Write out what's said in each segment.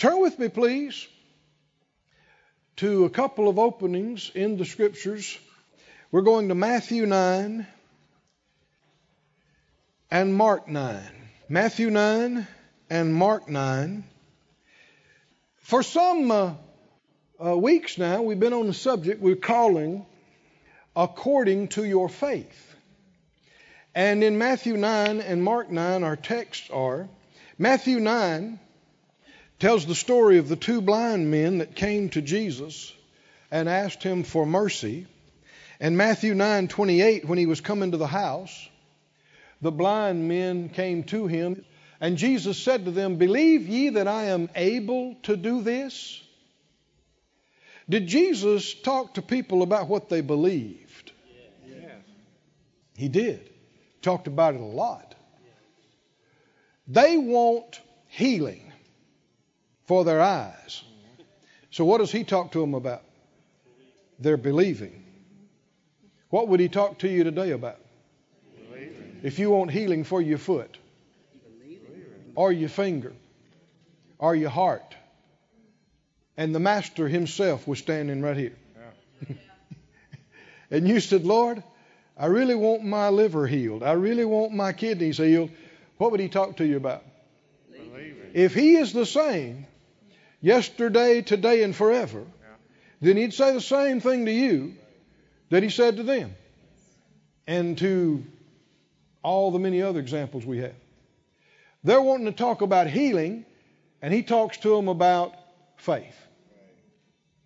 Turn with me, please, to a couple of openings in the scriptures. We're going to Matthew 9 and Mark 9. Matthew 9 and Mark 9. For some uh, uh, weeks now, we've been on the subject we're calling according to your faith. And in Matthew 9 and Mark 9, our texts are Matthew 9 tells the story of the two blind men that came to Jesus and asked him for mercy. And Matthew 9:28 when he was coming to the house, the blind men came to him, and Jesus said to them, "Believe ye that I am able to do this?" Did Jesus talk to people about what they believed? Yes. He did. Talked about it a lot. They want healing for their eyes. So, what does he talk to them about? They're believing. What would he talk to you today about? Believing. If you want healing for your foot, or your finger, or your heart, and the Master himself was standing right here. Yeah. and you said, Lord, I really want my liver healed. I really want my kidneys healed. What would he talk to you about? Believing. If he is the same yesterday, today, and forever, then he'd say the same thing to you that he said to them and to all the many other examples we have. They're wanting to talk about healing, and he talks to them about faith,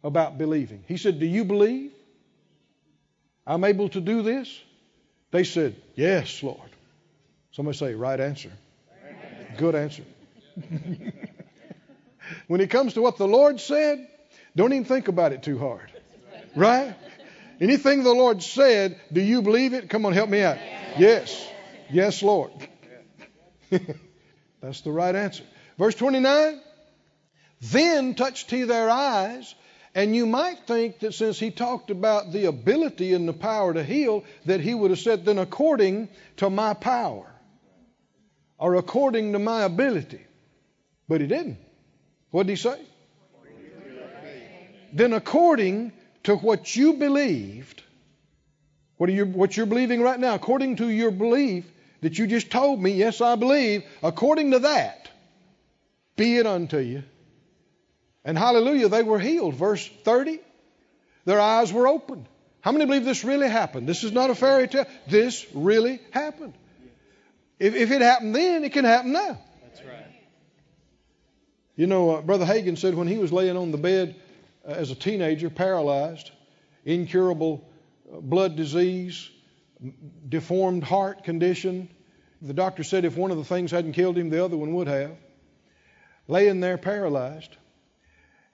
about believing. He said, Do you believe I'm able to do this? They said, Yes, Lord. Somebody say, Right answer. Good answer. When it comes to what the Lord said, don't even think about it too hard. Right? Anything the Lord said, do you believe it? Come on, help me out. Yes. Yes, Lord. That's the right answer. Verse 29 Then touched he their eyes, and you might think that since he talked about the ability and the power to heal, that he would have said, then according to my power, or according to my ability. But he didn't. What did he say? Then, according to what you believed, what, are you, what you're believing right now, according to your belief that you just told me, yes, I believe, according to that, be it unto you. And hallelujah, they were healed. Verse 30, their eyes were opened. How many believe this really happened? This is not a fairy tale. This really happened. If, if it happened then, it can happen now. You know, uh, Brother Hagin said when he was laying on the bed uh, as a teenager, paralyzed, incurable uh, blood disease, deformed heart condition, the doctor said if one of the things hadn't killed him, the other one would have. Laying there paralyzed,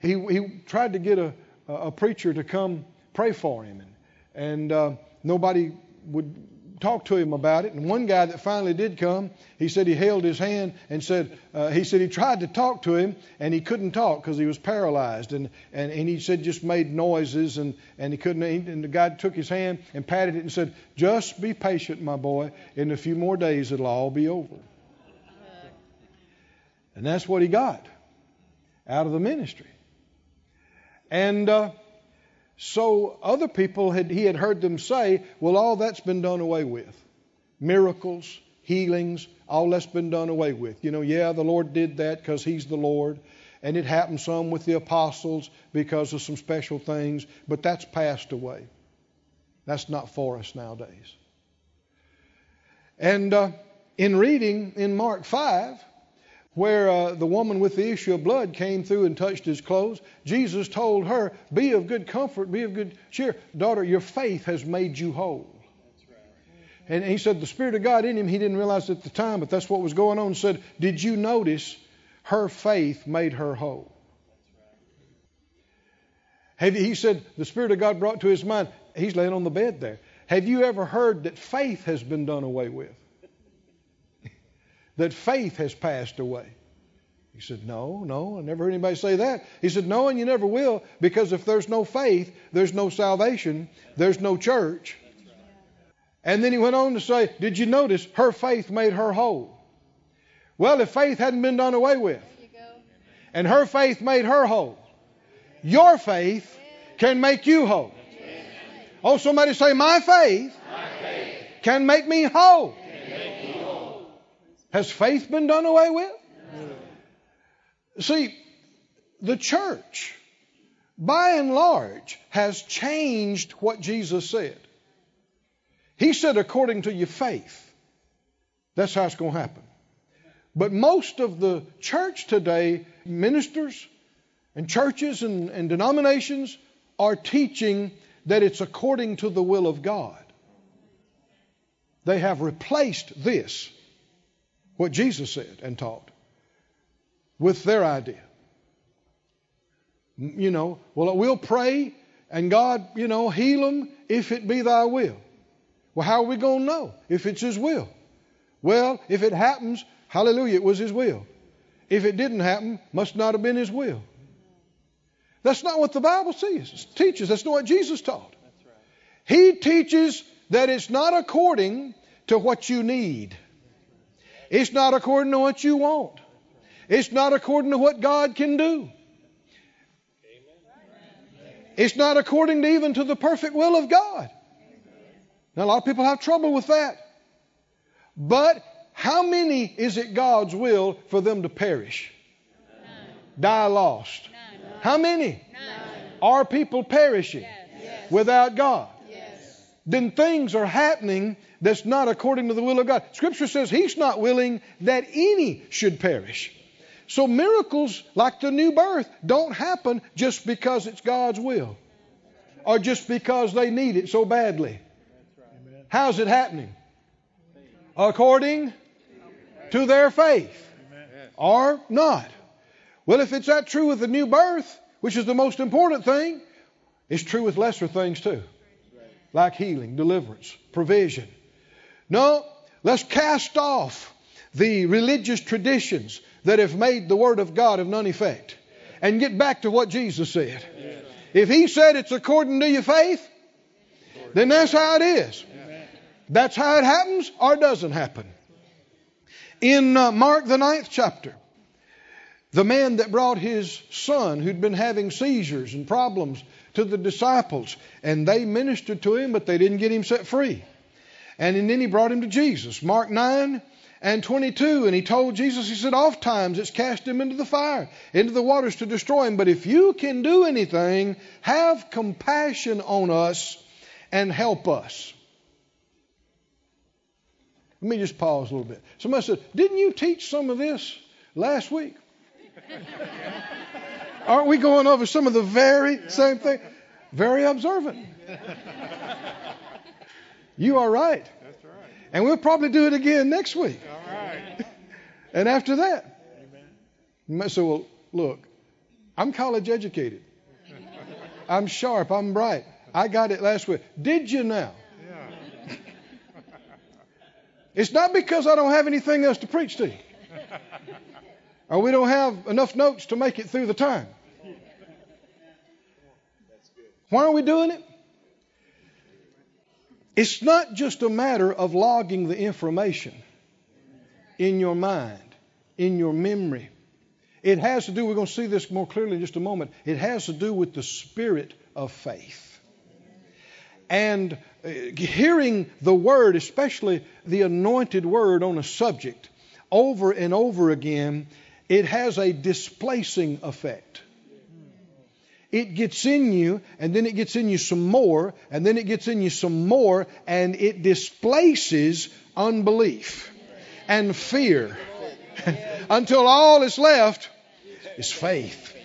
he, he tried to get a, a preacher to come pray for him, and, and uh, nobody would talked to him about it. And one guy that finally did come, he said he held his hand and said, uh, he said he tried to talk to him and he couldn't talk because he was paralyzed. And, and, and he said just made noises and, and he couldn't. And the guy took his hand and patted it and said, just be patient, my boy. In a few more days, it'll all be over. And that's what he got out of the ministry. And uh, so other people had he had heard them say, well, all that's been done away with. Miracles, healings, all that's been done away with. You know, yeah, the Lord did that because He's the Lord. And it happened some with the apostles because of some special things, but that's passed away. That's not for us nowadays. And uh, in reading in Mark 5, where uh, the woman with the issue of blood came through and touched his clothes, Jesus told her, Be of good comfort, be of good cheer. Daughter, your faith has made you whole. And he said, The Spirit of God in him, he didn't realize at the time, but that's what was going on. Said, Did you notice her faith made her whole? He said, The Spirit of God brought to his mind, he's laying on the bed there. Have you ever heard that faith has been done away with? That faith has passed away. He said, No, no, I never heard anybody say that. He said, No, and you never will, because if there's no faith, there's no salvation, there's no church. And then he went on to say, Did you notice her faith made her whole? Well, if faith hadn't been done away with, And her faith made her whole. Your faith can make you whole. Oh, somebody say, My faith, can make me whole. Has faith been done away with? See, the church, by and large, has changed what Jesus said. He said, according to your faith. That's how it's going to happen. But most of the church today, ministers and churches and, and denominations, are teaching that it's according to the will of God. They have replaced this, what Jesus said and taught, with their idea. You know, well, we'll pray and God, you know, heal them if it be thy will. Well, how are we going to know if it's his will? Well, if it happens, hallelujah, it was his will. If it didn't happen, must not have been his will. That's not what the Bible says, teaches. That's not what Jesus taught. He teaches that it's not according to what you need. It's not according to what you want. It's not according to what God can do. It's not according to even to the perfect will of God. Now, a lot of people have trouble with that. But how many is it God's will for them to perish? None. Die lost. None. How many? None. Are people perishing yes. without God? Yes. Then things are happening that's not according to the will of God. Scripture says He's not willing that any should perish. So miracles like the new birth don't happen just because it's God's will or just because they need it so badly. How's it happening? According to their faith or not. Well, if it's that true with the new birth, which is the most important thing, it's true with lesser things too, like healing, deliverance, provision. No, let's cast off the religious traditions that have made the Word of God of none effect and get back to what Jesus said. If He said it's according to your faith, then that's how it is. That's how it happens or doesn't happen. In uh, Mark, the ninth chapter, the man that brought his son who'd been having seizures and problems to the disciples, and they ministered to him, but they didn't get him set free. And then he brought him to Jesus. Mark 9 and 22, and he told Jesus, he said, Oft times it's cast him into the fire, into the waters to destroy him. But if you can do anything, have compassion on us and help us. Let me just pause a little bit. Somebody said, Didn't you teach some of this last week? Aren't we going over some of the very same thing? Very observant. You are right. That's right. And we'll probably do it again next week. All right. and after that. Amen. So, well, look, I'm college educated. I'm sharp. I'm bright. I got it last week. Did you now? It's not because I don't have anything else to preach to you, or we don't have enough notes to make it through the time. Why are we doing it? It's not just a matter of logging the information in your mind, in your memory. It has to do, we're going to see this more clearly in just a moment. It has to do with the spirit of faith. And uh, hearing the word, especially the anointed word on a subject, over and over again, it has a displacing effect. It gets in you, and then it gets in you some more, and then it gets in you some more, and it displaces unbelief and fear until all that's left is faith,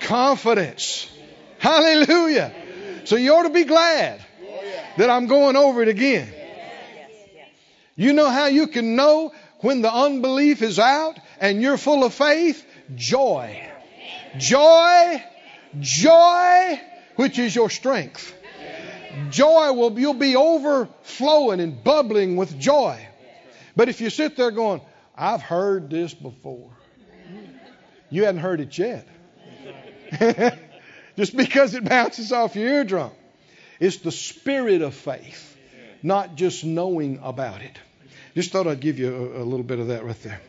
confidence. Hallelujah. So you ought to be glad that I'm going over it again. You know how you can know when the unbelief is out and you're full of faith? Joy. Joy, joy, which is your strength. Joy will, you'll be overflowing and bubbling with joy. But if you sit there going, I've heard this before, you hadn't heard it yet. Just because it bounces off your eardrum. It's the spirit of faith, not just knowing about it. Just thought I'd give you a, a little bit of that right there.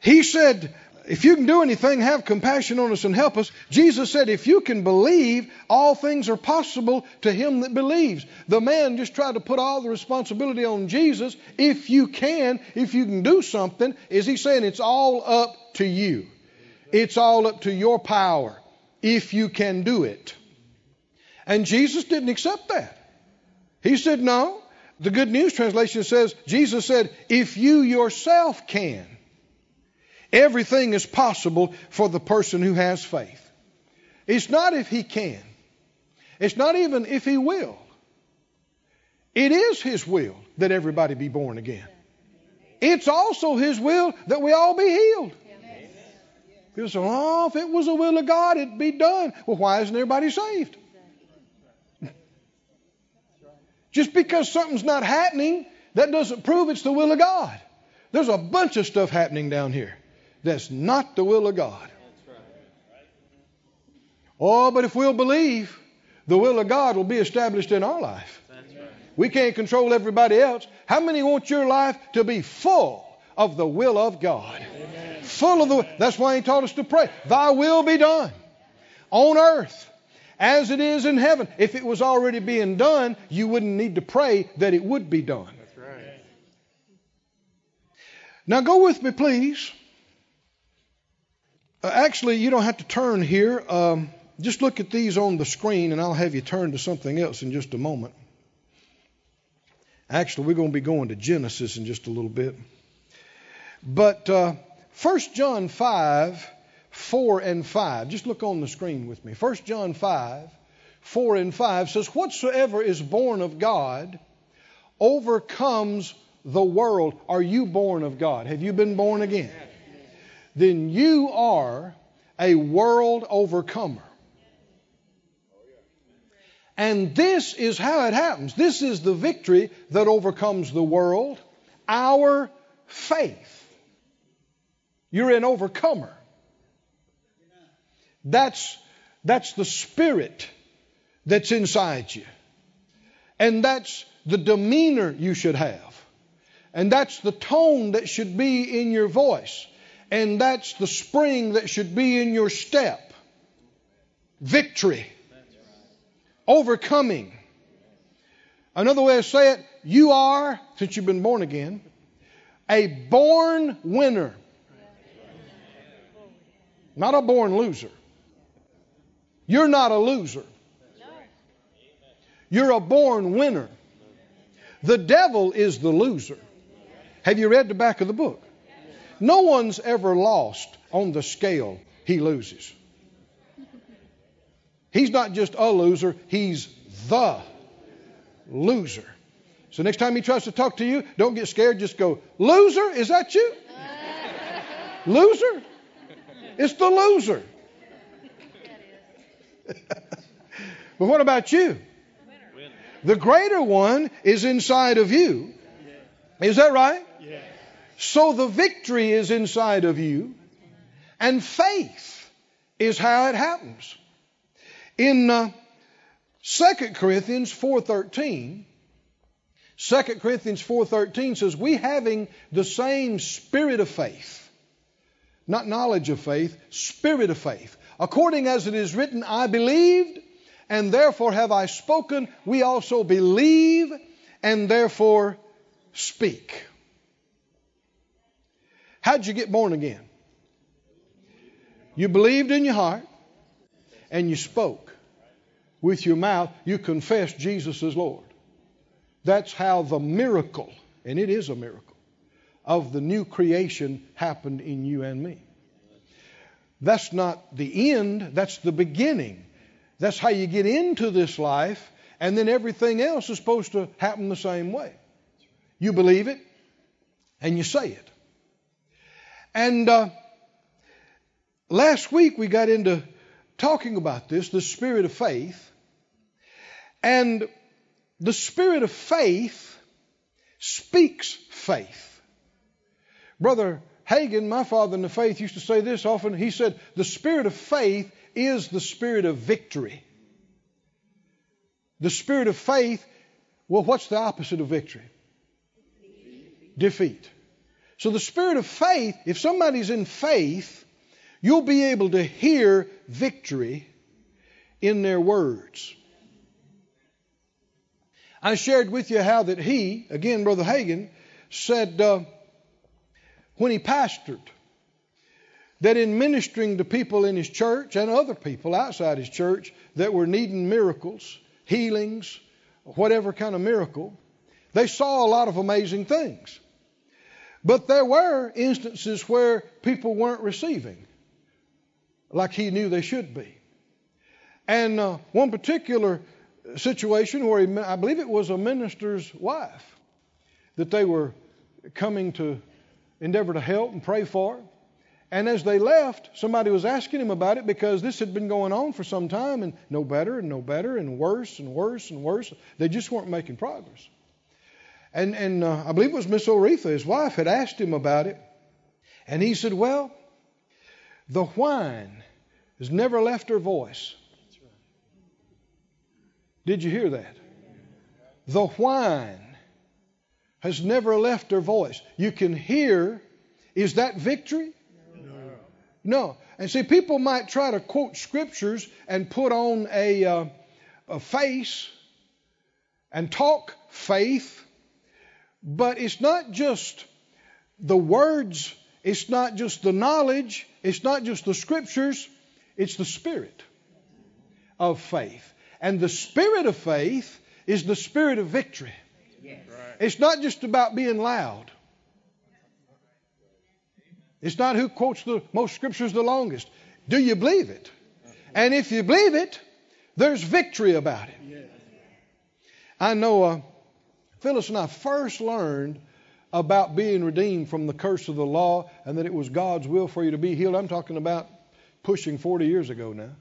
He said, if you can do anything, have compassion on us and help us. Jesus said, if you can believe, all things are possible to him that believes. The man just tried to put all the responsibility on Jesus. If you can, if you can do something, is he saying it's all up to you? It's all up to your power if you can do it. And Jesus didn't accept that. He said, no. The Good News Translation says, Jesus said, if you yourself can. Everything is possible for the person who has faith. It's not if he can, it's not even if he will. It is his will that everybody be born again. It's also his will that we all be healed. People say, oh, if it was the will of God, it'd be done. Well, why isn't everybody saved? Just because something's not happening, that doesn't prove it's the will of God. There's a bunch of stuff happening down here that's not the will of God. Oh, but if we'll believe, the will of God will be established in our life. We can't control everybody else. How many want your life to be full of the will of God? Amen. Full of the that's why he taught us to pray. Thy will be done on earth as it is in heaven. If it was already being done, you wouldn't need to pray that it would be done. That's right. Now go with me, please, uh, actually, you don't have to turn here. Um, just look at these on the screen, and I'll have you turn to something else in just a moment. Actually, we're going to be going to Genesis in just a little bit. But uh, 1 John 5, 4 and 5. Just look on the screen with me. 1 John 5, 4 and 5 says, Whatsoever is born of God overcomes the world. Are you born of God? Have you been born again? Then you are a world overcomer. And this is how it happens. This is the victory that overcomes the world our faith. You're an overcomer. That's, that's the spirit that's inside you. And that's the demeanor you should have. And that's the tone that should be in your voice. And that's the spring that should be in your step victory, overcoming. Another way to say it, you are, since you've been born again, a born winner, not a born loser. You're not a loser. You're a born winner. The devil is the loser. Have you read the back of the book? No one's ever lost on the scale he loses. He's not just a loser, he's the loser. So next time he tries to talk to you, don't get scared. Just go, Loser, is that you? loser? It's the loser. but what about you? The greater one is inside of you. Is that right? So the victory is inside of you, and faith is how it happens. In uh, 2 Corinthians 4:13, 2 Corinthians 4:13 says, "We having the same spirit of faith, not knowledge of faith, spirit of faith, according as it is written, I believed, and therefore have I spoken. We also believe, and therefore speak." How'd you get born again? You believed in your heart and you spoke. With your mouth, you confessed Jesus as Lord. That's how the miracle, and it is a miracle, of the new creation happened in you and me. That's not the end, that's the beginning. That's how you get into this life, and then everything else is supposed to happen the same way. You believe it, and you say it. And uh, last week we got into talking about this, the spirit of faith. And the spirit of faith speaks faith. Brother Hagin, my father in the faith, used to say this often. He said, The spirit of faith is the spirit of victory. The spirit of faith, well, what's the opposite of victory? Defeat. Defeat. So the spirit of faith, if somebody's in faith, you'll be able to hear victory in their words. I shared with you how that he, again, Brother Hagin, said uh, when he pastored that in ministering to people in his church and other people outside his church that were needing miracles, healings, whatever kind of miracle, they saw a lot of amazing things. But there were instances where people weren't receiving like he knew they should be. And uh, one particular situation where he, I believe it was a minister's wife that they were coming to endeavor to help and pray for. And as they left, somebody was asking him about it because this had been going on for some time and no better and no better and worse and worse and worse. They just weren't making progress. And, and uh, I believe it was Miss Oretha, his wife, had asked him about it. And he said, Well, the whine has never left her voice. Did you hear that? The whine has never left her voice. You can hear, is that victory? No. And see, people might try to quote scriptures and put on a, uh, a face and talk faith, but it's not just the words, it's not just the knowledge, it's not just the scriptures, it's the spirit of faith. And the spirit of faith is the spirit of victory. Yes. It's not just about being loud. It's not who quotes the most scriptures the longest. Do you believe it? And if you believe it, there's victory about it. I know uh, Phyllis and I first learned about being redeemed from the curse of the law and that it was God's will for you to be healed. I'm talking about pushing 40 years ago now.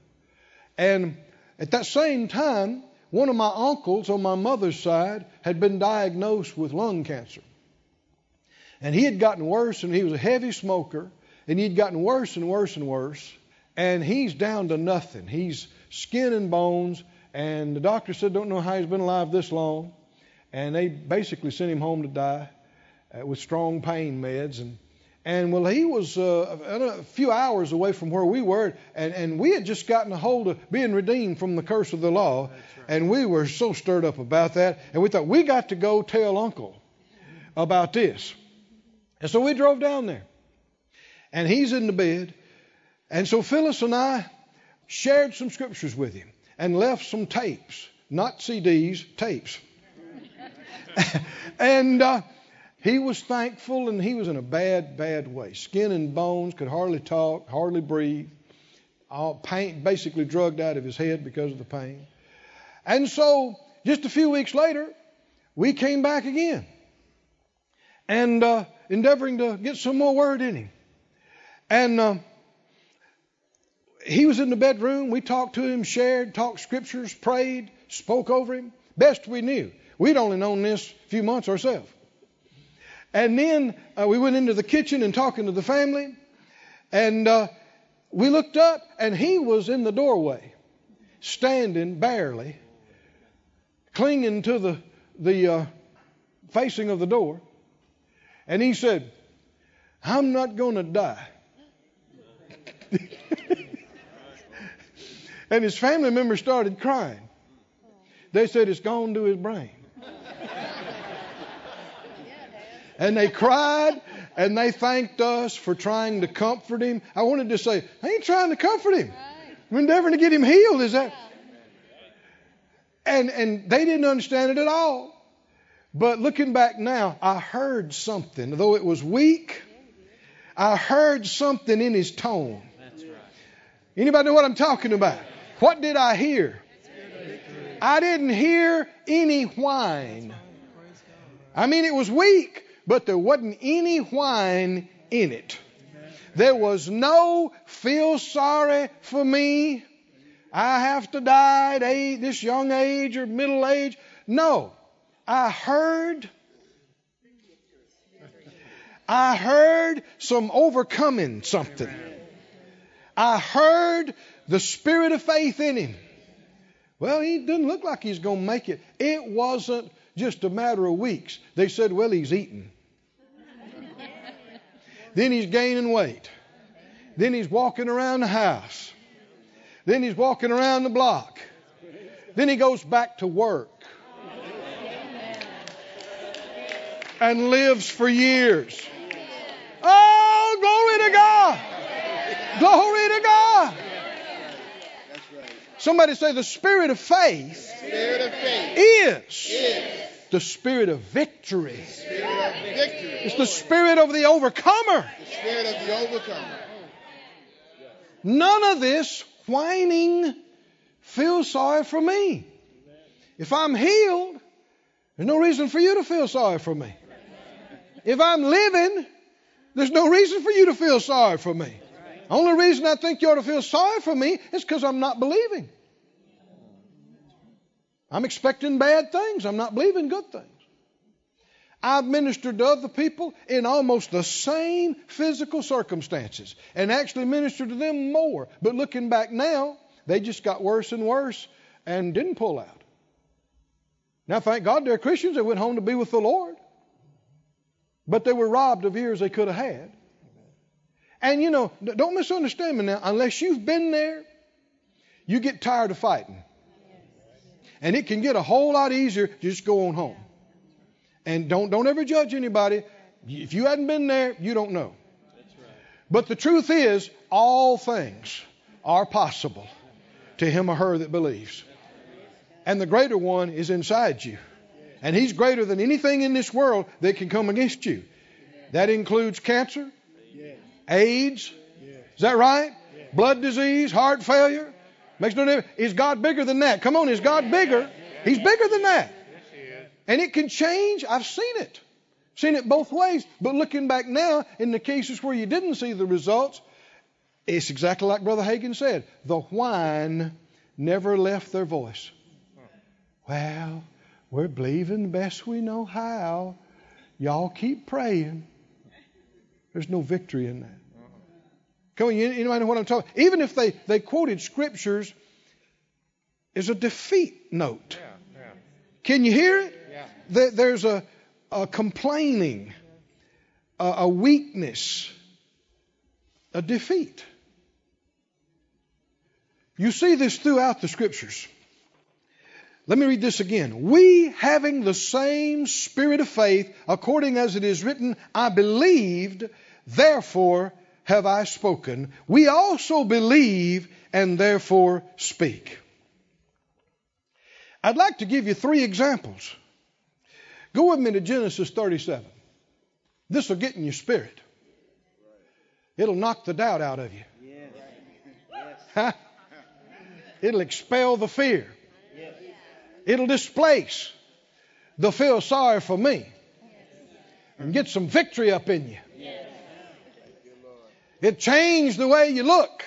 And at that same time, one of my uncles on my mother's side had been diagnosed with lung cancer. And he had gotten worse, and he was a heavy smoker, and he'd gotten worse and worse and worse. And he's down to nothing. He's skin and bones, and the doctor said, Don't know how he's been alive this long. And they basically sent him home to die uh, with strong pain meds. And, and well, he was uh, a few hours away from where we were, and, and we had just gotten a hold of being redeemed from the curse of the law. Right. And we were so stirred up about that. And we thought, we got to go tell Uncle about this. And so we drove down there. And he's in the bed. And so Phyllis and I shared some scriptures with him and left some tapes, not CDs, tapes. and uh, he was thankful and he was in a bad, bad way. Skin and bones, could hardly talk, hardly breathe. All pain, basically drugged out of his head because of the pain. And so, just a few weeks later, we came back again. And uh, endeavoring to get some more word in him. And uh, he was in the bedroom. We talked to him, shared, talked scriptures, prayed, spoke over him. Best we knew. We'd only known this a few months ourselves. And then uh, we went into the kitchen and talking to the family. And uh, we looked up, and he was in the doorway, standing barely, clinging to the, the uh, facing of the door. And he said, I'm not going to die. and his family members started crying. They said, It's gone to his brain. And they cried and they thanked us for trying to comfort him. I wanted to say, I ain't trying to comfort him. We're endeavoring to get him healed. Is that? And and they didn't understand it at all. But looking back now, I heard something, though it was weak. I heard something in his tone. Anybody know what I'm talking about? What did I hear? I didn't hear any whine. I mean, it was weak, but there wasn't any whine in it. There was no feel sorry for me. I have to die at this young age or middle age. No. I heard I heard some overcoming something. I heard the spirit of faith in him. Well, he didn't look like he's going to make it. It wasn't just a matter of weeks. They said, well, he's eating. Then he's gaining weight. Then he's walking around the house. Then he's walking around the block. Then he goes back to work and lives for years. Oh, glory to God! Glory to God! Somebody say the spirit of faith, Spirit of faith is is the spirit of victory. spirit of victory. It's the spirit of the overcomer. The spirit of the overcomer. None of this whining, feel sorry for me. If I'm healed, there's no reason for you to feel sorry for me. If I'm living, there's no reason for you to feel sorry for me. Only reason I think you ought to feel sorry for me is because I'm not believing. I'm expecting bad things. I'm not believing good things. I've ministered to other people in almost the same physical circumstances and actually ministered to them more. But looking back now, they just got worse and worse and didn't pull out. Now, thank God they're Christians. They went home to be with the Lord. But they were robbed of years they could have had. And you know, don't misunderstand me now. Unless you've been there, you get tired of fighting. And it can get a whole lot easier to just go on home. And don't don't ever judge anybody. If you hadn't been there, you don't know. But the truth is, all things are possible to him or her that believes. And the greater one is inside you. And he's greater than anything in this world that can come against you. That includes cancer, AIDS. Is that right? Blood disease, heart failure. Makes no difference. Is God bigger than that? Come on, is God bigger? He's bigger than that. And it can change. I've seen it. Seen it both ways. But looking back now, in the cases where you didn't see the results, it's exactly like Brother Hagin said. The whine never left their voice. Well, we're believing the best we know how. Y'all keep praying. There's no victory in that. Come on, you, anybody know what I'm talking? Even if they, they quoted scriptures, is a defeat note. Can you hear it? There, there's a, a complaining, a, a weakness, a defeat. You see this throughout the scriptures. Let me read this again. We, having the same spirit of faith, according as it is written, I believed, therefore have I spoken. We also believe and therefore speak. I'd like to give you three examples. Go with me to Genesis 37. This will get in your spirit. It'll knock the doubt out of you. It'll expel the fear. It'll displace the feel sorry for me and get some victory up in you. It changed the way you look,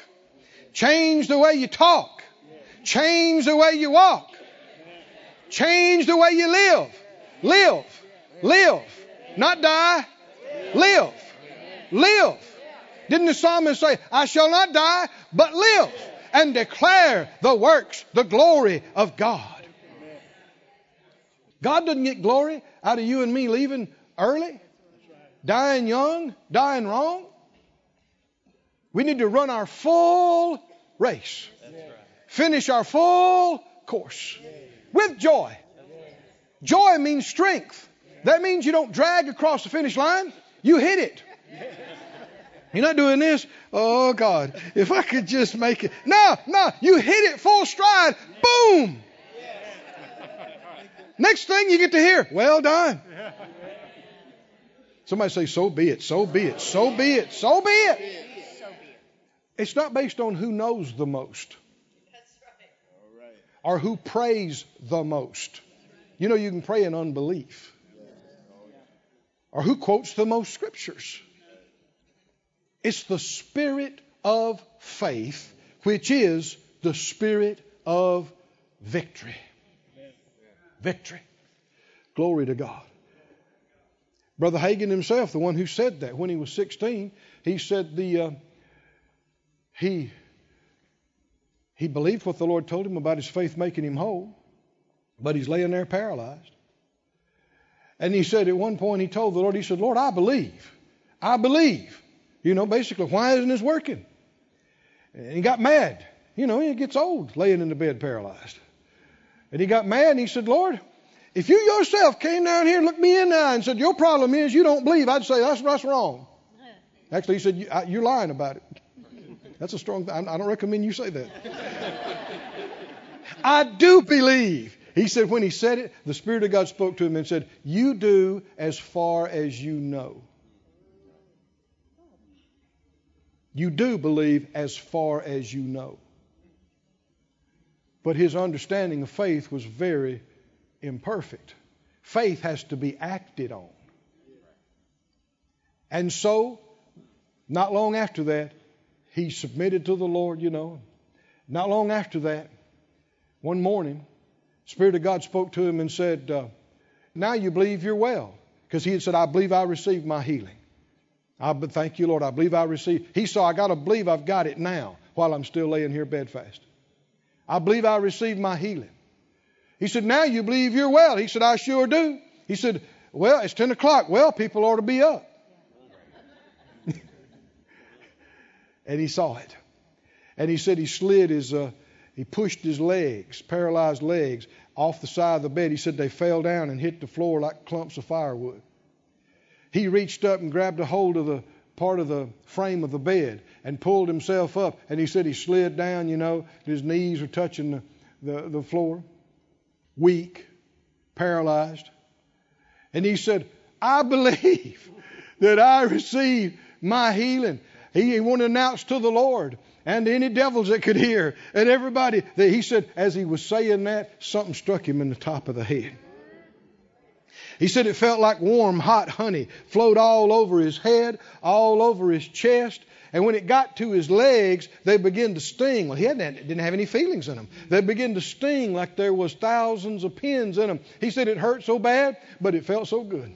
change the way you talk, change the way you walk, change the way you live. Live, live, not die. Live, live. Didn't the psalmist say, I shall not die, but live and declare the works, the glory of God? God doesn't get glory out of you and me leaving early, dying young, dying wrong. We need to run our full race, finish our full course with joy. Joy means strength. That means you don't drag across the finish line, you hit it. You're not doing this. Oh God, if I could just make it. No, no, you hit it full stride. Boom. Next thing you get to hear, well done. Somebody say, so be it, so be it, so be it, so be it. It's not based on who knows the most or who prays the most. You know, you can pray in unbelief. Or who quotes the most scriptures. It's the spirit of faith, which is the spirit of victory. Victory. Glory to God. Brother Hagin himself, the one who said that when he was 16, he said the uh, he he believed what the Lord told him about his faith making him whole, but he's laying there paralyzed. And he said at one point he told the Lord, he said, Lord, I believe. I believe. You know, basically, why isn't this working? And he got mad. You know, he gets old laying in the bed paralyzed. And he got mad and he said, Lord, if you yourself came down here and looked me in the eye and said, Your problem is you don't believe, I'd say, That's, that's wrong. Actually, he said, You're lying about it. That's a strong thing. I don't recommend you say that. I do believe. He said, when he said it, the Spirit of God spoke to him and said, You do as far as you know. You do believe as far as you know. But his understanding of faith was very imperfect. Faith has to be acted on. And so, not long after that, he submitted to the Lord, you know. Not long after that, one morning, Spirit of God spoke to him and said, uh, Now you believe you're well. Because he had said, I believe I received my healing. I thank you, Lord. I believe I received. He saw, I got to believe I've got it now while I'm still laying here bedfast. I believe I received my healing. He said, Now you believe you're well. He said, I sure do. He said, Well, it's 10 o'clock. Well, people ought to be up. And he saw it. And he said he slid his, uh, he pushed his legs, paralyzed legs, off the side of the bed. He said they fell down and hit the floor like clumps of firewood. He reached up and grabbed a hold of the part of the frame of the bed and pulled himself up. And he said he slid down, you know, his knees were touching the, the, the floor, weak, paralyzed. And he said, I believe that I received my healing. He, he wanted to announce to the Lord and any devils that could hear and everybody that he said, as he was saying that, something struck him in the top of the head. He said it felt like warm, hot honey flowed all over his head, all over his chest. And when it got to his legs, they began to sting. Well, he didn't have any feelings in them. They began to sting like there was thousands of pins in them. He said it hurt so bad, but it felt so good.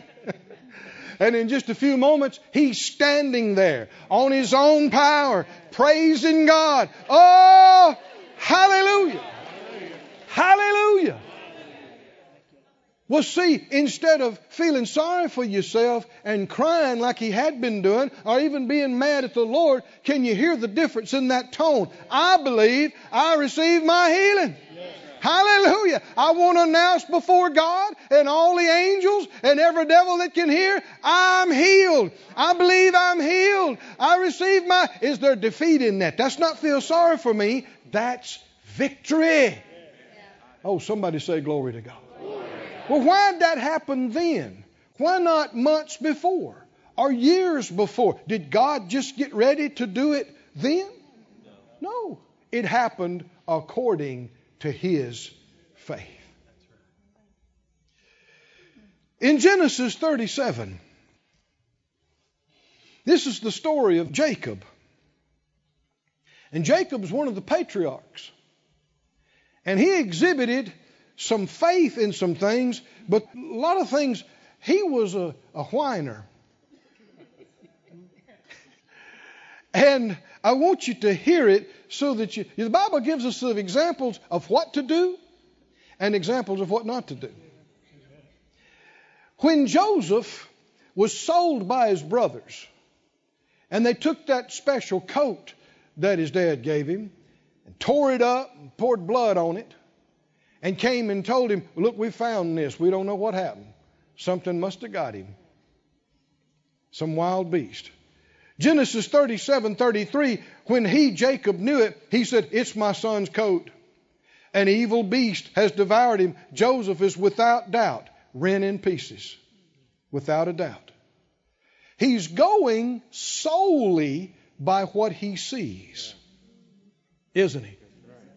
And in just a few moments, he's standing there on his own power, praising God. Oh, hallelujah! Hallelujah! Well, see, instead of feeling sorry for yourself and crying like he had been doing, or even being mad at the Lord, can you hear the difference in that tone? I believe I received my healing. Hallelujah. I want to announce before God and all the angels and every devil that can hear, I'm healed. I believe I'm healed. I receive my. Is there defeat in that? That's not feel sorry for me. That's victory. Oh, somebody say glory to God. Well, why did that happen then? Why not months before or years before? Did God just get ready to do it then? No. It happened according to his faith. In Genesis 37, this is the story of Jacob. And Jacob is one of the patriarchs. And he exhibited some faith in some things, but a lot of things, he was a, a whiner. and I want you to hear it so that you. The Bible gives us some examples of what to do and examples of what not to do. When Joseph was sold by his brothers, and they took that special coat that his dad gave him and tore it up and poured blood on it and came and told him, Look, we found this. We don't know what happened. Something must have got him. Some wild beast. Genesis 37 33, when he, Jacob, knew it, he said, It's my son's coat. An evil beast has devoured him. Joseph is without doubt rent in pieces. Without a doubt. He's going solely by what he sees, isn't he?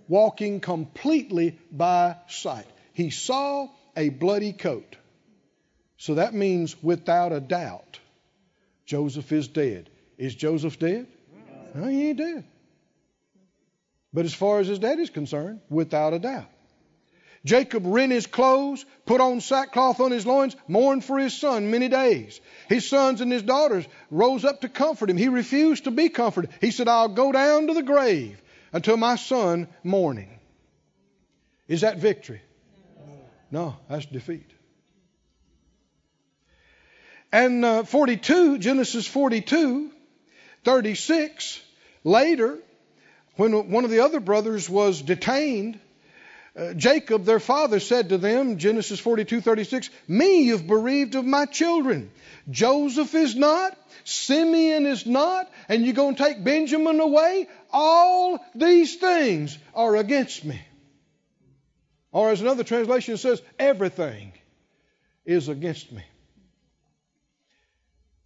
Walking completely by sight. He saw a bloody coat. So that means without a doubt, Joseph is dead. Is Joseph dead? No, he ain't dead. But as far as his dad is concerned, without a doubt. Jacob rent his clothes, put on sackcloth on his loins, mourned for his son many days. His sons and his daughters rose up to comfort him. He refused to be comforted. He said, I'll go down to the grave until my son mourning. Is that victory? No, that's defeat. And uh, 42, Genesis 42, 36, Later, when one of the other brothers was detained, uh, Jacob, their father, said to them, Genesis 42 36, Me you've bereaved of my children. Joseph is not, Simeon is not, and you're going to take Benjamin away? All these things are against me. Or as another translation says, everything is against me.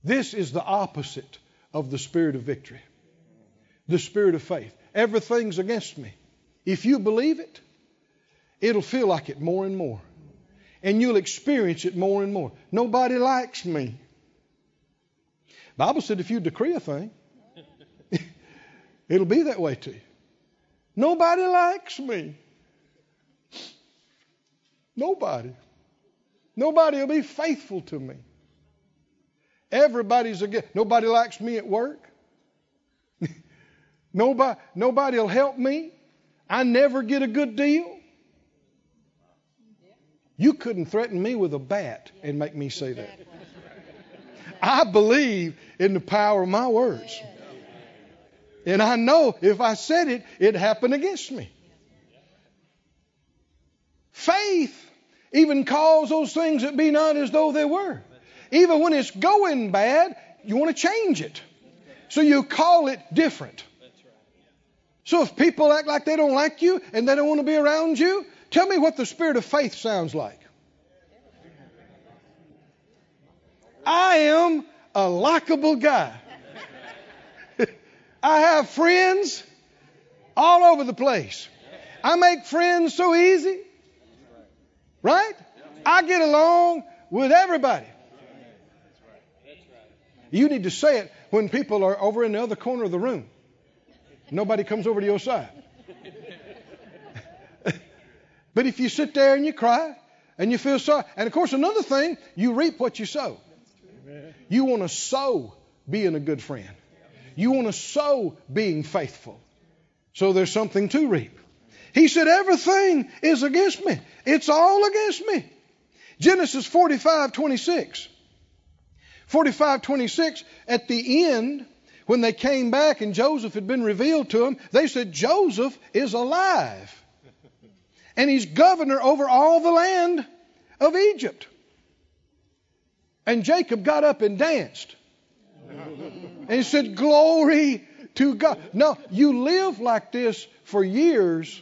This is the opposite of the spirit of victory, the spirit of faith. Everything's against me. If you believe it, it'll feel like it more and more. And you'll experience it more and more. Nobody likes me. Bible said if you decree a thing, it'll be that way to you. Nobody likes me. Nobody. Nobody will be faithful to me. Everybody's again. Nobody likes me at work. nobody, nobody will help me. I never get a good deal. You couldn't threaten me with a bat and make me say that. I believe in the power of my words. And I know if I said it, it'd happen against me. Faith even calls those things that be not as though they were. Even when it's going bad, you want to change it. So you call it different. So if people act like they don't like you and they don't want to be around you, tell me what the spirit of faith sounds like. I am a likable guy. I have friends all over the place. I make friends so easy. Right? I get along with everybody. You need to say it when people are over in the other corner of the room. Nobody comes over to your side. but if you sit there and you cry and you feel sorry, and of course, another thing, you reap what you sow. You want to sow being a good friend, you want to sow being faithful. So there's something to reap. He said, Everything is against me. It's all against me. Genesis 45 26. 45 26, at the end, when they came back and Joseph had been revealed to them, they said, Joseph is alive. And he's governor over all the land of Egypt. And Jacob got up and danced. And he said, Glory to God. No, you live like this for years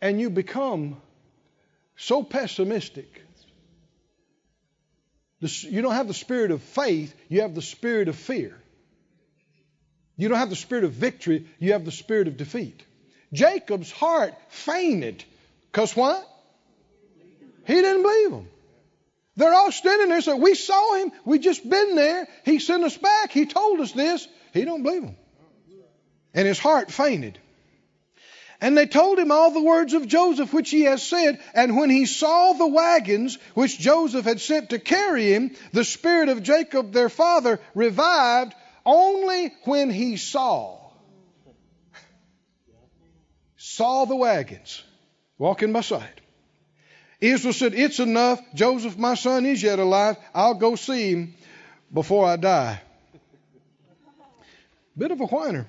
and you become so pessimistic. You don't have the spirit of faith, you have the spirit of fear. You don't have the spirit of victory, you have the spirit of defeat. Jacob's heart fainted. Because what? He didn't believe them. They're all standing there saying, We saw him. We just been there. He sent us back. He told us this. He don't believe him. And his heart fainted. And they told him all the words of Joseph which he has said. And when he saw the wagons which Joseph had sent to carry him, the spirit of Jacob their father revived only when he saw. saw the wagons walking by sight. Israel said, It's enough. Joseph, my son, is yet alive. I'll go see him before I die. Bit of a whiner.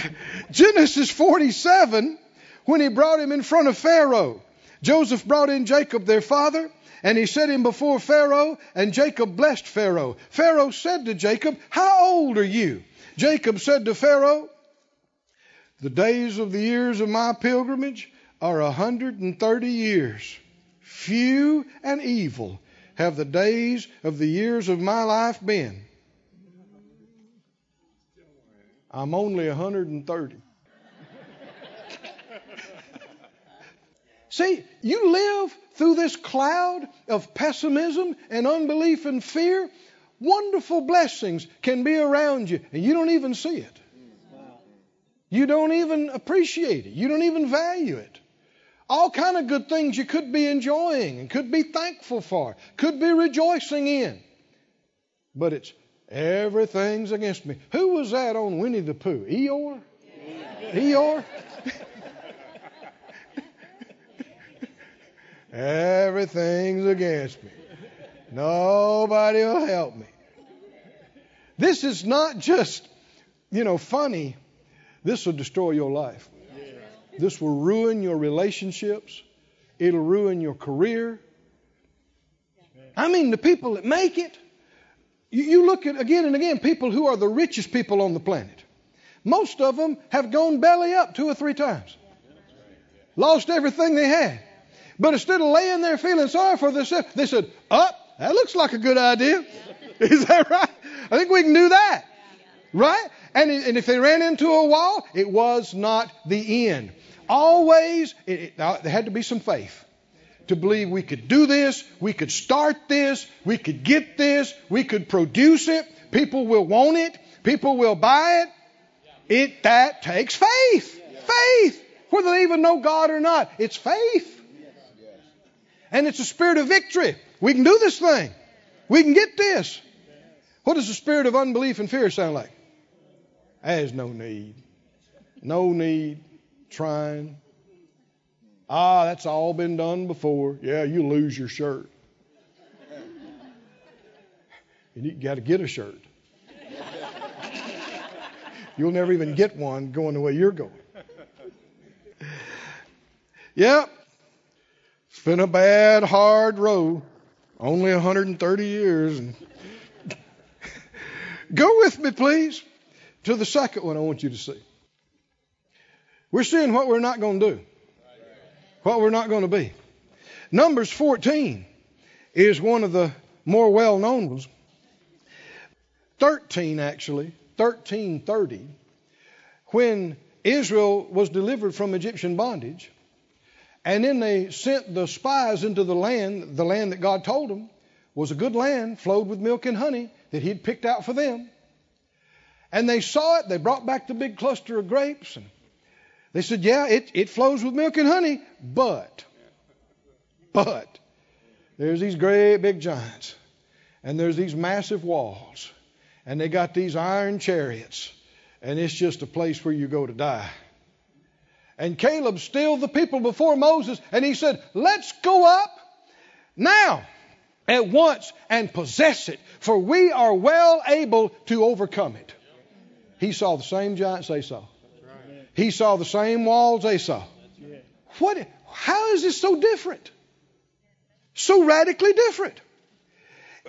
Genesis 47, when he brought him in front of Pharaoh, Joseph brought in Jacob, their father, and he set him before Pharaoh, and Jacob blessed Pharaoh. Pharaoh said to Jacob, How old are you? Jacob said to Pharaoh, The days of the years of my pilgrimage are a hundred and thirty years. Few and evil have the days of the years of my life been. I'm only 130. See, you live through this cloud of pessimism and unbelief and fear. Wonderful blessings can be around you, and you don't even see it. You don't even appreciate it. You don't even value it. All kind of good things you could be enjoying and could be thankful for, could be rejoicing in. But it's Everything's against me. Who was that on Winnie the Pooh? Eeyore? Eeyore? Everything's against me. Nobody will help me. This is not just you know, funny, this will destroy your life. This will ruin your relationships. It'll ruin your career. I mean, the people that make it, you, you look at again and again people who are the richest people on the planet. Most of them have gone belly up two or three times, lost everything they had. But instead of laying there feeling sorry for themselves, they said, Up, that looks like a good idea. Is that right? I think we can do that. Right? And, and if they ran into a wall, it was not the end. Always, it, it, there had to be some faith to believe we could do this, we could start this, we could get this, we could produce it, people will want it, people will buy it. It that takes faith. Faith. Whether they even know God or not. It's faith. And it's a spirit of victory. We can do this thing. We can get this. What does the spirit of unbelief and fear sound like? There's no need. No need trying. Ah, that's all been done before. Yeah, you lose your shirt. And you got to get a shirt. You'll never even get one going the way you're going. Yep. It's been a bad, hard road. Only 130 years. And Go with me, please, to the second one I want you to see. We're seeing what we're not going to do, what we're not going to be. Numbers 14 is one of the more well known ones. 13, actually, 1330, when Israel was delivered from Egyptian bondage, and then they sent the spies into the land, the land that God told them was a good land, flowed with milk and honey that He'd picked out for them. And they saw it, they brought back the big cluster of grapes, and they said, Yeah, it, it flows with milk and honey, but, but, there's these great big giants, and there's these massive walls, and they got these iron chariots, and it's just a place where you go to die. And Caleb stilled the people before Moses, and he said, Let's go up now at once and possess it, for we are well able to overcome it. He saw the same giants they saw. He saw the same walls they saw. What? How is this so different? So radically different.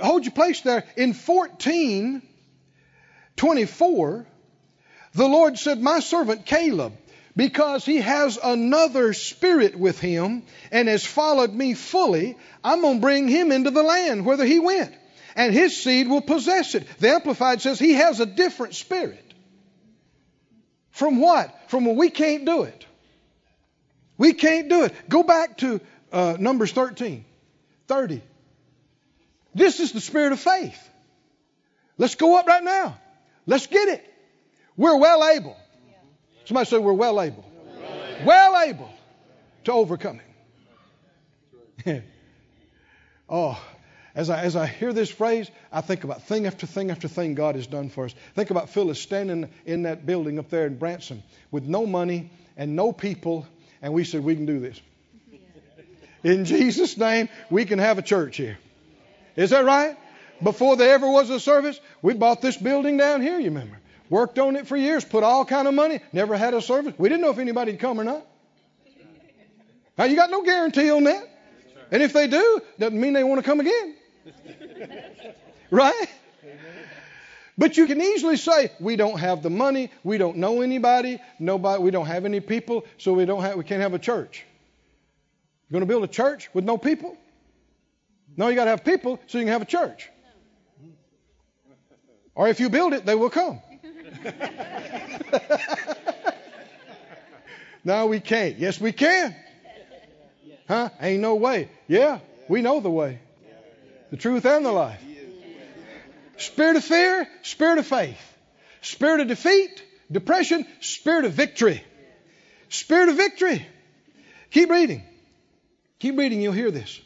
Hold your place there. In 1424, the Lord said, My servant Caleb, because he has another spirit with him and has followed me fully, I'm going to bring him into the land whither he went, and his seed will possess it. The Amplified says he has a different spirit. From what? From when we can't do it. We can't do it. Go back to uh, Numbers 13, 30. This is the spirit of faith. Let's go up right now. Let's get it. We're well able. Somebody say we're well able. Well able to overcome it. oh, as I, as I hear this phrase, I think about thing after thing after thing God has done for us. Think about Phyllis standing in that building up there in Branson with no money and no people, and we said, We can do this. In Jesus' name, we can have a church here. Is that right? Before there ever was a service, we bought this building down here, you remember. Worked on it for years, put all kind of money, never had a service. We didn't know if anybody'd come or not. Now you got no guarantee on that. And if they do, doesn't mean they want to come again. right? But you can easily say, we don't have the money, we don't know anybody, nobody, we don't have any people, so we don't have, we can't have a church. You're going to build a church with no people? No, you got to have people so you can have a church. Or if you build it, they will come. no, we can't. Yes, we can. Huh? Ain't no way. Yeah, we know the way, the truth, and the life. Spirit of fear, spirit of faith. Spirit of defeat, depression, spirit of victory. Spirit of victory. Keep reading. Keep reading, you'll hear this.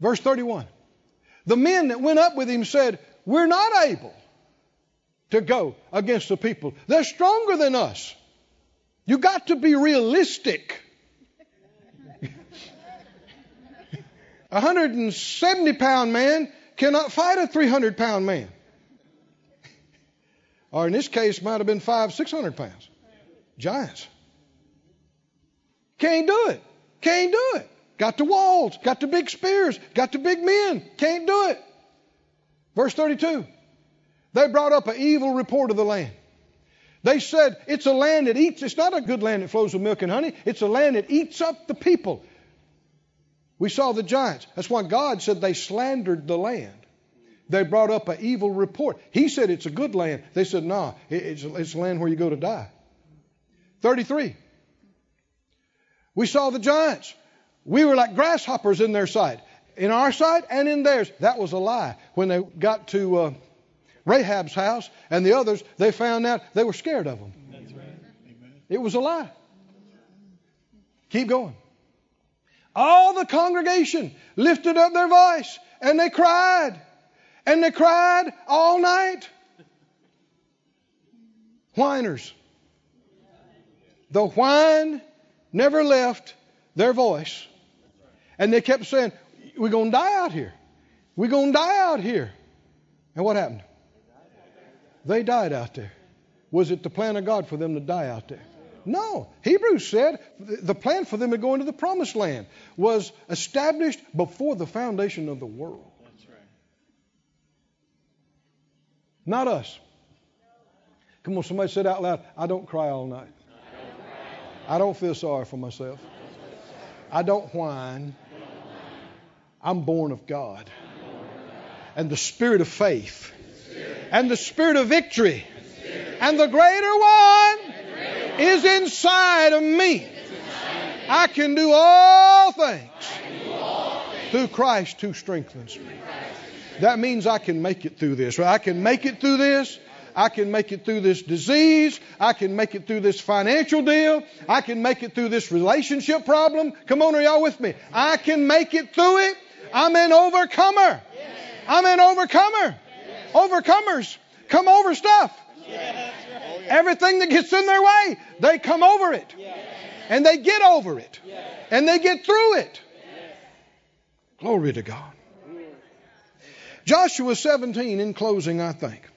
Verse 31. The men that went up with him said, We're not able to go against the people. They're stronger than us. You got to be realistic. A 170 pound man cannot fight a 300 pound man. Or in this case, might have been five, six hundred pounds. Giants. Can't do it. Can't do it. Got the walls, got the big spears, got the big men. Can't do it. Verse 32. They brought up an evil report of the land. They said it's a land that eats, it's not a good land that flows with milk and honey, it's a land that eats up the people. We saw the giants. That's why God said they slandered the land. They brought up an evil report. He said it's a good land. They said, nah, it's, it's a land where you go to die. 33. We saw the giants. We were like grasshoppers in their sight, in our sight and in theirs. That was a lie. When they got to uh, Rahab's house and the others, they found out they were scared of them. It was a lie. Keep going. All the congregation lifted up their voice and they cried. And they cried all night. Whiners. The whine never left their voice. And they kept saying, We're going to die out here. We're going to die out here. And what happened? They died out there. Was it the plan of God for them to die out there? No. Hebrews said the plan for them to go into the promised land was established before the foundation of the world. That's right. Not us. Come on, somebody said out loud, I don't cry all night. I don't feel sorry for myself. I don't whine. I'm born of God. And the spirit of faith and the spirit of victory and the greater one is inside of me. I can do all things through Christ who strengthens me. That means I can make it through this. I can make it through this. I can make it through this disease. I can make it through this financial deal. I can make it through this relationship problem. Come on, are y'all with me? I can make it through it. I'm an overcomer. I'm an overcomer. Overcomers come over stuff. Everything that gets in their way, they come over it. And they get over it. And they get through it. Glory to God. Joshua 17 in closing, I think.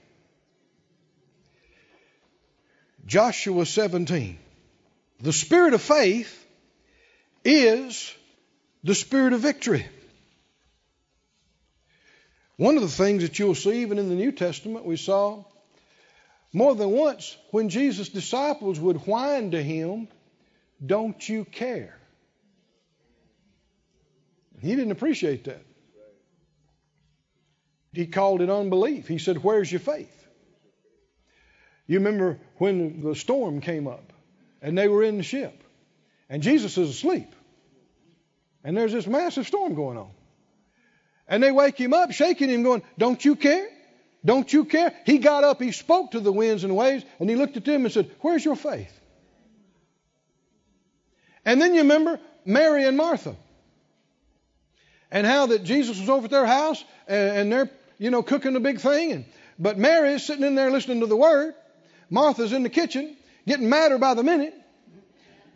Joshua 17. The spirit of faith is the spirit of victory. One of the things that you'll see even in the New Testament, we saw more than once when Jesus' disciples would whine to him, Don't you care? He didn't appreciate that. He called it unbelief. He said, Where's your faith? You remember when the storm came up and they were in the ship and Jesus is asleep and there's this massive storm going on. And they wake him up, shaking him, going, Don't you care? Don't you care? He got up, he spoke to the winds and waves, and he looked at them and said, Where's your faith? And then you remember Mary and Martha. And how that Jesus was over at their house and, and they're, you know, cooking a big thing. And, but Mary is sitting in there listening to the word. Martha's in the kitchen, getting madder by the minute.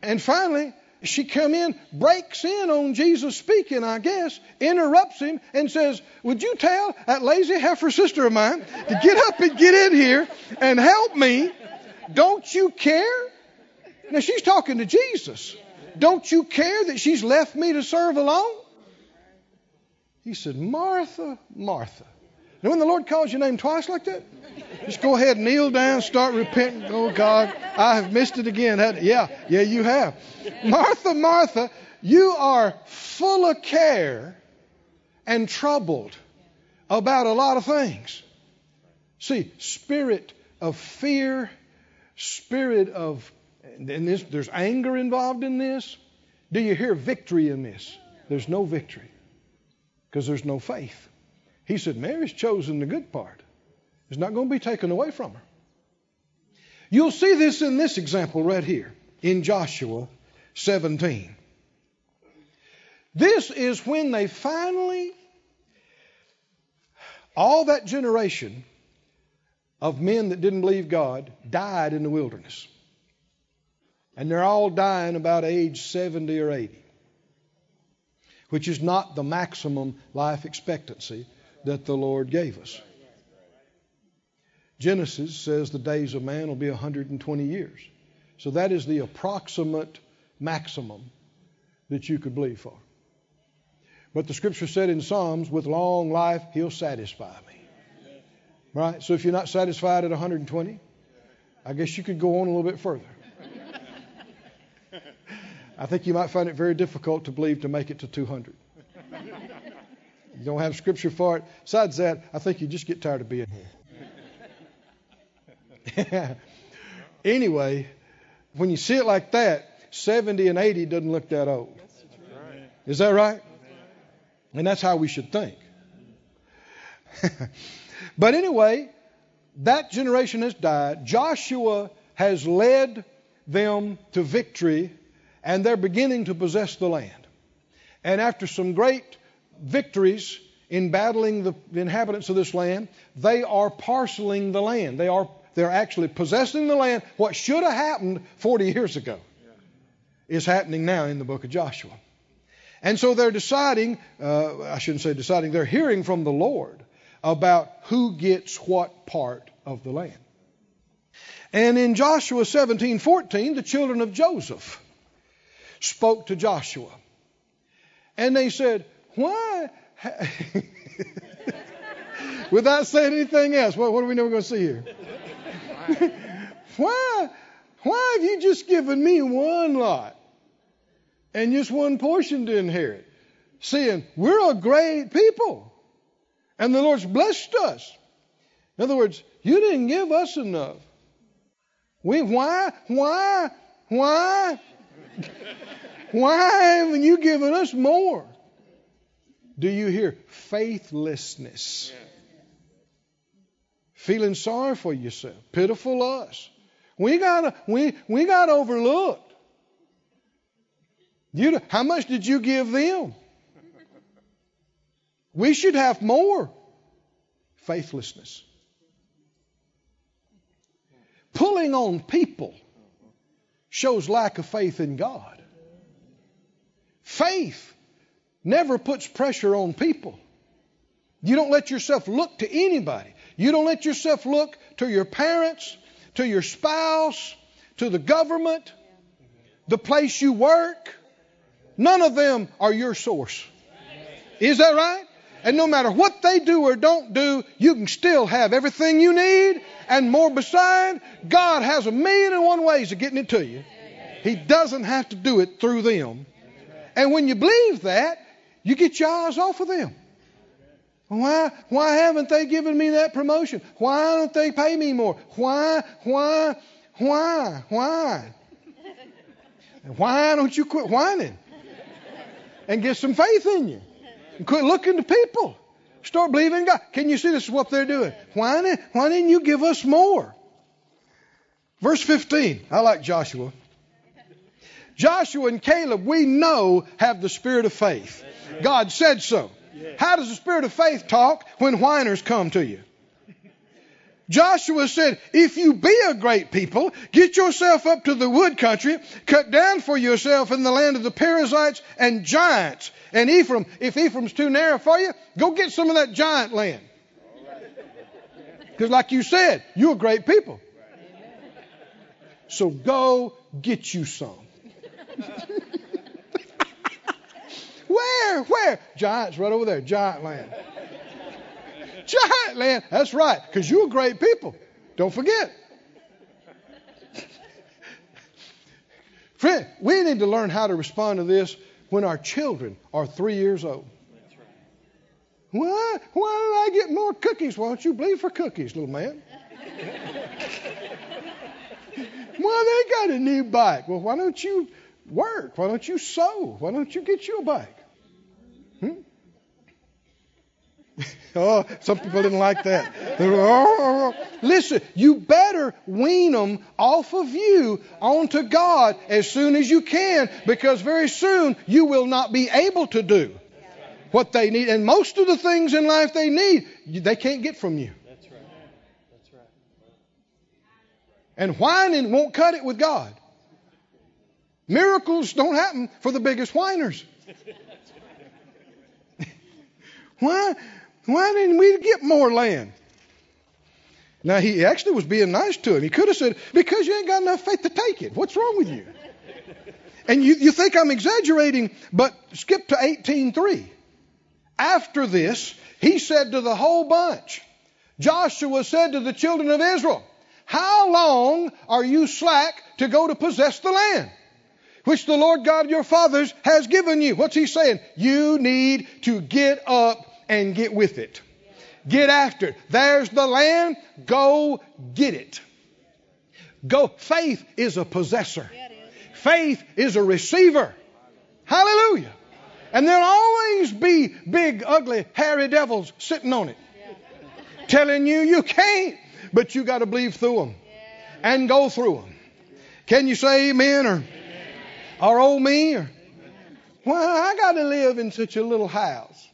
And finally, she come in, breaks in on Jesus speaking, I guess, interrupts him, and says, Would you tell that lazy heifer sister of mine to get up and get in here and help me? Don't you care? Now she's talking to Jesus. Don't you care that she's left me to serve alone? He said, Martha, Martha. Now, when the Lord calls your name twice like that, just go ahead, kneel down, start repenting. Oh, God, I have missed it again. Yeah, yeah, you have. Martha, Martha, you are full of care and troubled about a lot of things. See, spirit of fear, spirit of, and this, there's anger involved in this. Do you hear victory in this? There's no victory because there's no faith. He said, Mary's chosen the good part. It's not going to be taken away from her. You'll see this in this example right here in Joshua 17. This is when they finally, all that generation of men that didn't believe God died in the wilderness. And they're all dying about age 70 or 80, which is not the maximum life expectancy that the Lord gave us. Genesis says the days of man will be 120 years. So that is the approximate maximum that you could believe for. But the scripture said in Psalms, with long life, he'll satisfy me. Right? So if you're not satisfied at 120, I guess you could go on a little bit further. I think you might find it very difficult to believe to make it to 200. You don't have scripture for it. Besides that, I think you just get tired of being here. anyway, when you see it like that, 70 and 80 doesn't look that old. Is that right? And that's how we should think. but anyway, that generation has died. Joshua has led them to victory, and they're beginning to possess the land. And after some great victories in battling the inhabitants of this land, they are parceling the land. They are they're actually possessing the land. What should have happened 40 years ago is happening now in the book of Joshua. And so they're deciding, uh, I shouldn't say deciding, they're hearing from the Lord about who gets what part of the land. And in Joshua 17:14, the children of Joseph spoke to Joshua. And they said, Why? Without saying anything else, what, what are we never going to see here? why, why have you just given me one lot and just one portion to inherit? Seeing we're a great people and the Lord's blessed us. In other words, you didn't give us enough. We why why why why haven't you given us more? Do you hear faithlessness? Feeling sorry for yourself, pitiful us. We got we we got overlooked. You how much did you give them? We should have more. Faithlessness. Pulling on people shows lack of faith in God. Faith never puts pressure on people. You don't let yourself look to anybody. You don't let yourself look to your parents, to your spouse, to the government, the place you work. None of them are your source. Is that right? And no matter what they do or don't do, you can still have everything you need and more beside. God has a million and one ways of getting it to you. He doesn't have to do it through them. And when you believe that, you get your eyes off of them. Why, why haven't they given me that promotion? Why don't they pay me more? Why, why, why, why? Why don't you quit whining and get some faith in you? And quit looking to people. Start believing God. Can you see this is what they're doing? Why, why didn't you give us more? Verse 15. I like Joshua. Joshua and Caleb, we know, have the spirit of faith. God said so. How does the spirit of faith talk when whiners come to you? Joshua said, If you be a great people, get yourself up to the wood country, cut down for yourself in the land of the Perizzites and giants. And Ephraim, if Ephraim's too narrow for you, go get some of that giant land. Because, like you said, you're a great people. So go get you some. Where? Where? Giants right over there. Giant land. Giant land. That's right. Because you're great people. Don't forget. Friend, we need to learn how to respond to this when our children are three years old. Why? Why did I get more cookies? Why don't you bleed for cookies, little man? well, they got a new bike. Well, why don't you work? Why don't you sow? Why don't you get you a bike? Oh, some people didn't like that. Oh. Listen, you better wean them off of you onto God as soon as you can because very soon you will not be able to do what they need. And most of the things in life they need, they can't get from you. That's right. That's right. And whining won't cut it with God. Miracles don't happen for the biggest whiners. Why, why didn't we get more land? Now, he actually was being nice to him. He could have said, Because you ain't got enough faith to take it. What's wrong with you? And you, you think I'm exaggerating, but skip to 18.3. After this, he said to the whole bunch, Joshua said to the children of Israel, How long are you slack to go to possess the land? Which the Lord God your fathers has given you. What's he saying? You need to get up and get with it. Get after it. There's the land. Go get it. Go. Faith is a possessor. Faith is a receiver. Hallelujah. And there'll always be big, ugly, hairy devils sitting on it, telling you you can't, but you got to believe through them and go through them. Can you say amen or, or oh me? Or, well, I got to live in such a little house.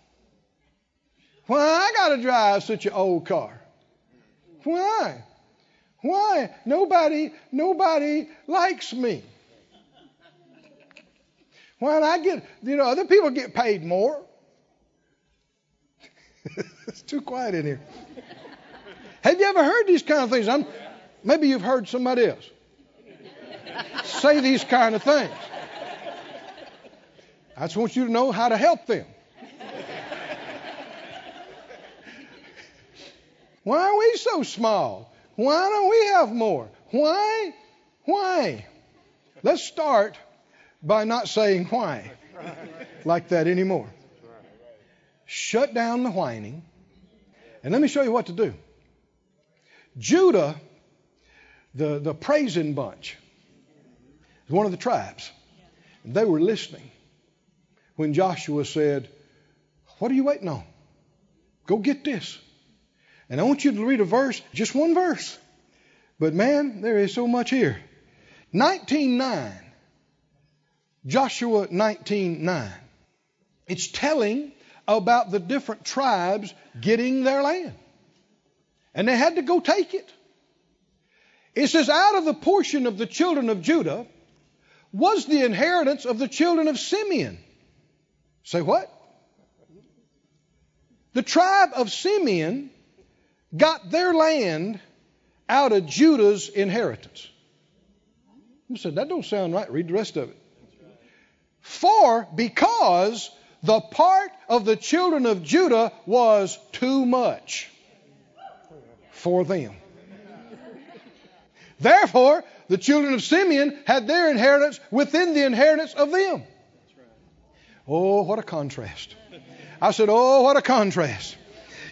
Why I got to drive such an old car? Why? Why? Nobody, nobody likes me. Why I get, you know, other people get paid more. it's too quiet in here. Have you ever heard these kind of things? I'm, maybe you've heard somebody else say these kind of things. I just want you to know how to help them. Why are we so small? Why don't we have more? Why? Why? Let's start by not saying why like that anymore. Shut down the whining. And let me show you what to do. Judah, the, the praising bunch, one of the tribes. And they were listening when Joshua said, What are you waiting on? Go get this. And I want you to read a verse, just one verse. But man, there is so much here. 19:9. Joshua 19:9. It's telling about the different tribes getting their land. And they had to go take it. It says, out of the portion of the children of Judah was the inheritance of the children of Simeon. Say what? The tribe of Simeon got their land out of Judah's inheritance. You said, that don't sound right. Read the rest of it. For, because the part of the children of Judah was too much for them. Therefore, the children of Simeon had their inheritance within the inheritance of them. Oh, what a contrast. I said, oh, what a contrast.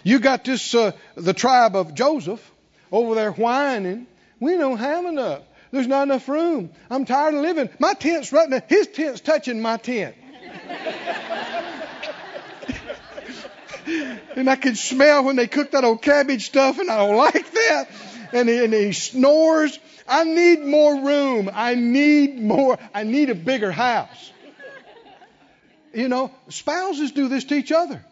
You got this, uh, the tribe of Joseph over there whining. We don't have enough. There's not enough room. I'm tired of living. My tent's right now. His tent's touching my tent. and I can smell when they cook that old cabbage stuff, and I don't like that. And he, and he snores. I need more room. I need more. I need a bigger house. You know, spouses do this to each other.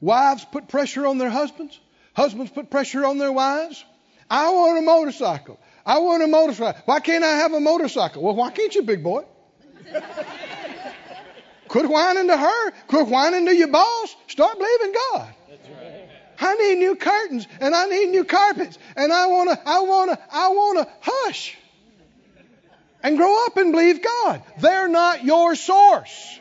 Wives put pressure on their husbands. Husbands put pressure on their wives. I want a motorcycle. I want a motorcycle. Why can't I have a motorcycle? Well, why can't you, big boy? Quit whining to her. Quit whining to your boss. Start believing God. Right. I need new curtains and I need new carpets and I wanna, I wanna, I wanna hush. And grow up and believe God. They're not your source.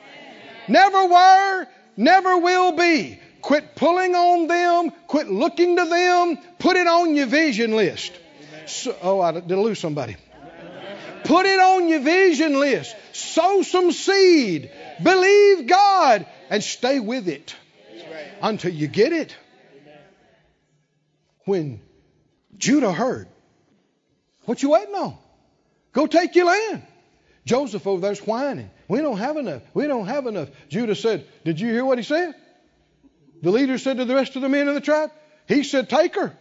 Never were, never will be. Quit pulling on them. Quit looking to them. Put it on your vision list. So, oh, I did lose somebody. Put it on your vision list. Sow some seed. Believe God and stay with it until you get it. When Judah heard, what you waiting on? Go take your land. Joseph over there's whining. We don't have enough. We don't have enough. Judah said, Did you hear what he said? The leader said to the rest of the men of the tribe, he said, Take her.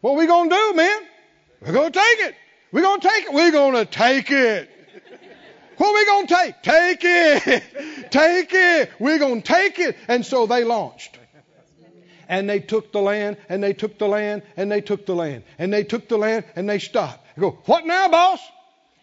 What are we going to do, man? We're going to take it. We're going to take it. We're going to take it. What are we going to take? Take it. Take it. We're going to take it. And so they launched. And they took the land, and they took the land, and they took the land, and they took the land, and they stopped. They go, What now, boss?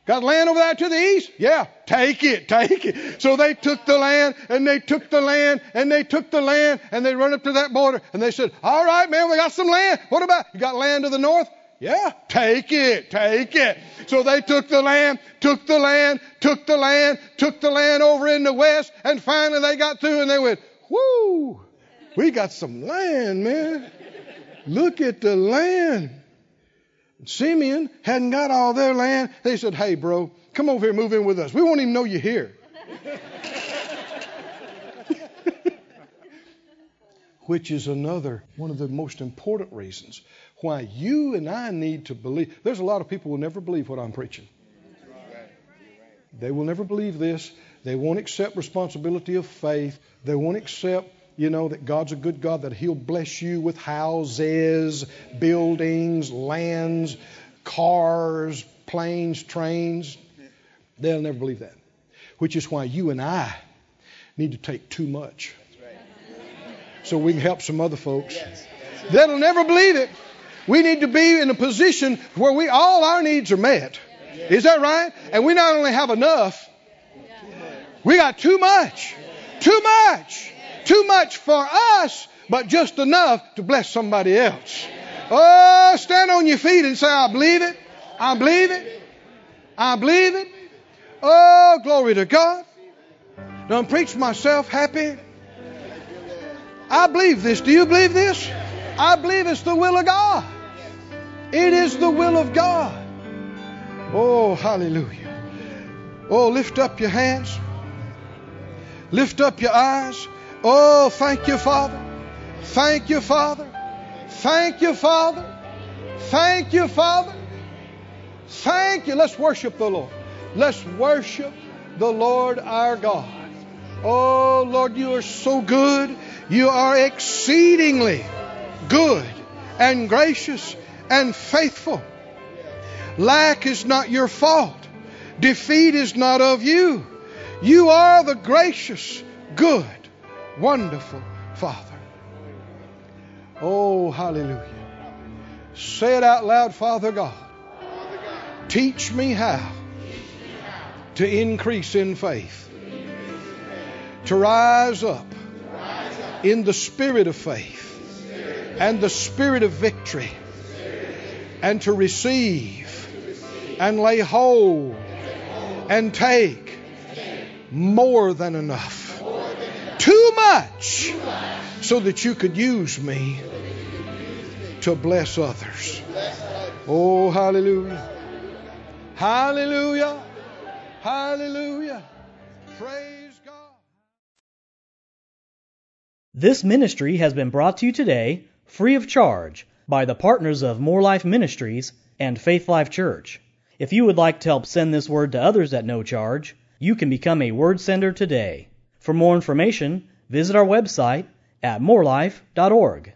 Got land over there to the east? Yeah, take it, take it. So they took the land and they took the land and they took the land and they run up to that border and they said, All right, man, we got some land. What about you got land to the north? Yeah, take it, take it. So they took the land, took the land, took the land, took the land over in the west, and finally they got through and they went, whoo, we got some land, man. Look at the land. Simeon hadn't got all their land. They said, hey, bro, come over here, move in with us. We won't even know you're here. Which is another one of the most important reasons why you and I need to believe. There's a lot of people who will never believe what I'm preaching. They will never believe this. They won't accept responsibility of faith. They won't accept, you know, that God's a good God, that He'll bless you with houses, buildings, lands, cars, planes, trains. They'll never believe that. Which is why you and I need to take too much. So we can help some other folks that'll never believe it. We need to be in a position where we all our needs are met. Is that right? And we not only have enough, we got too much. Too much. Too much for us, but just enough to bless somebody else. Oh, stand on your feet and say, I believe it. I believe it. I believe it. Oh, glory to God. Don't preach myself happy. I believe this. Do you believe this? I believe it's the will of God. It is the will of God. Oh, hallelujah. Oh, lift up your hands. Lift up your eyes. Oh, thank you, Father. Thank you, Father. Thank you, Father. Thank you, Father. Thank you. Let's worship the Lord. Let's worship the Lord our God. Oh, Lord, you are so good. You are exceedingly good and gracious and faithful. Lack is not your fault. Defeat is not of you. You are the gracious, good, wonderful Father. Oh, hallelujah. Say it out loud, Father God. Teach me how to increase in faith, to rise up in the spirit of faith and the spirit of victory, and to receive and lay hold and take more than enough, too much, so that you could use me to bless others. Oh, hallelujah. Hallelujah. Hallelujah. Praise God. This ministry has been brought to you today free of charge by the partners of Moore Life Ministries and Faith Life Church. If you would like to help send this word to others at no charge, you can become a word sender today. For more information, visit our website at moorelife.org.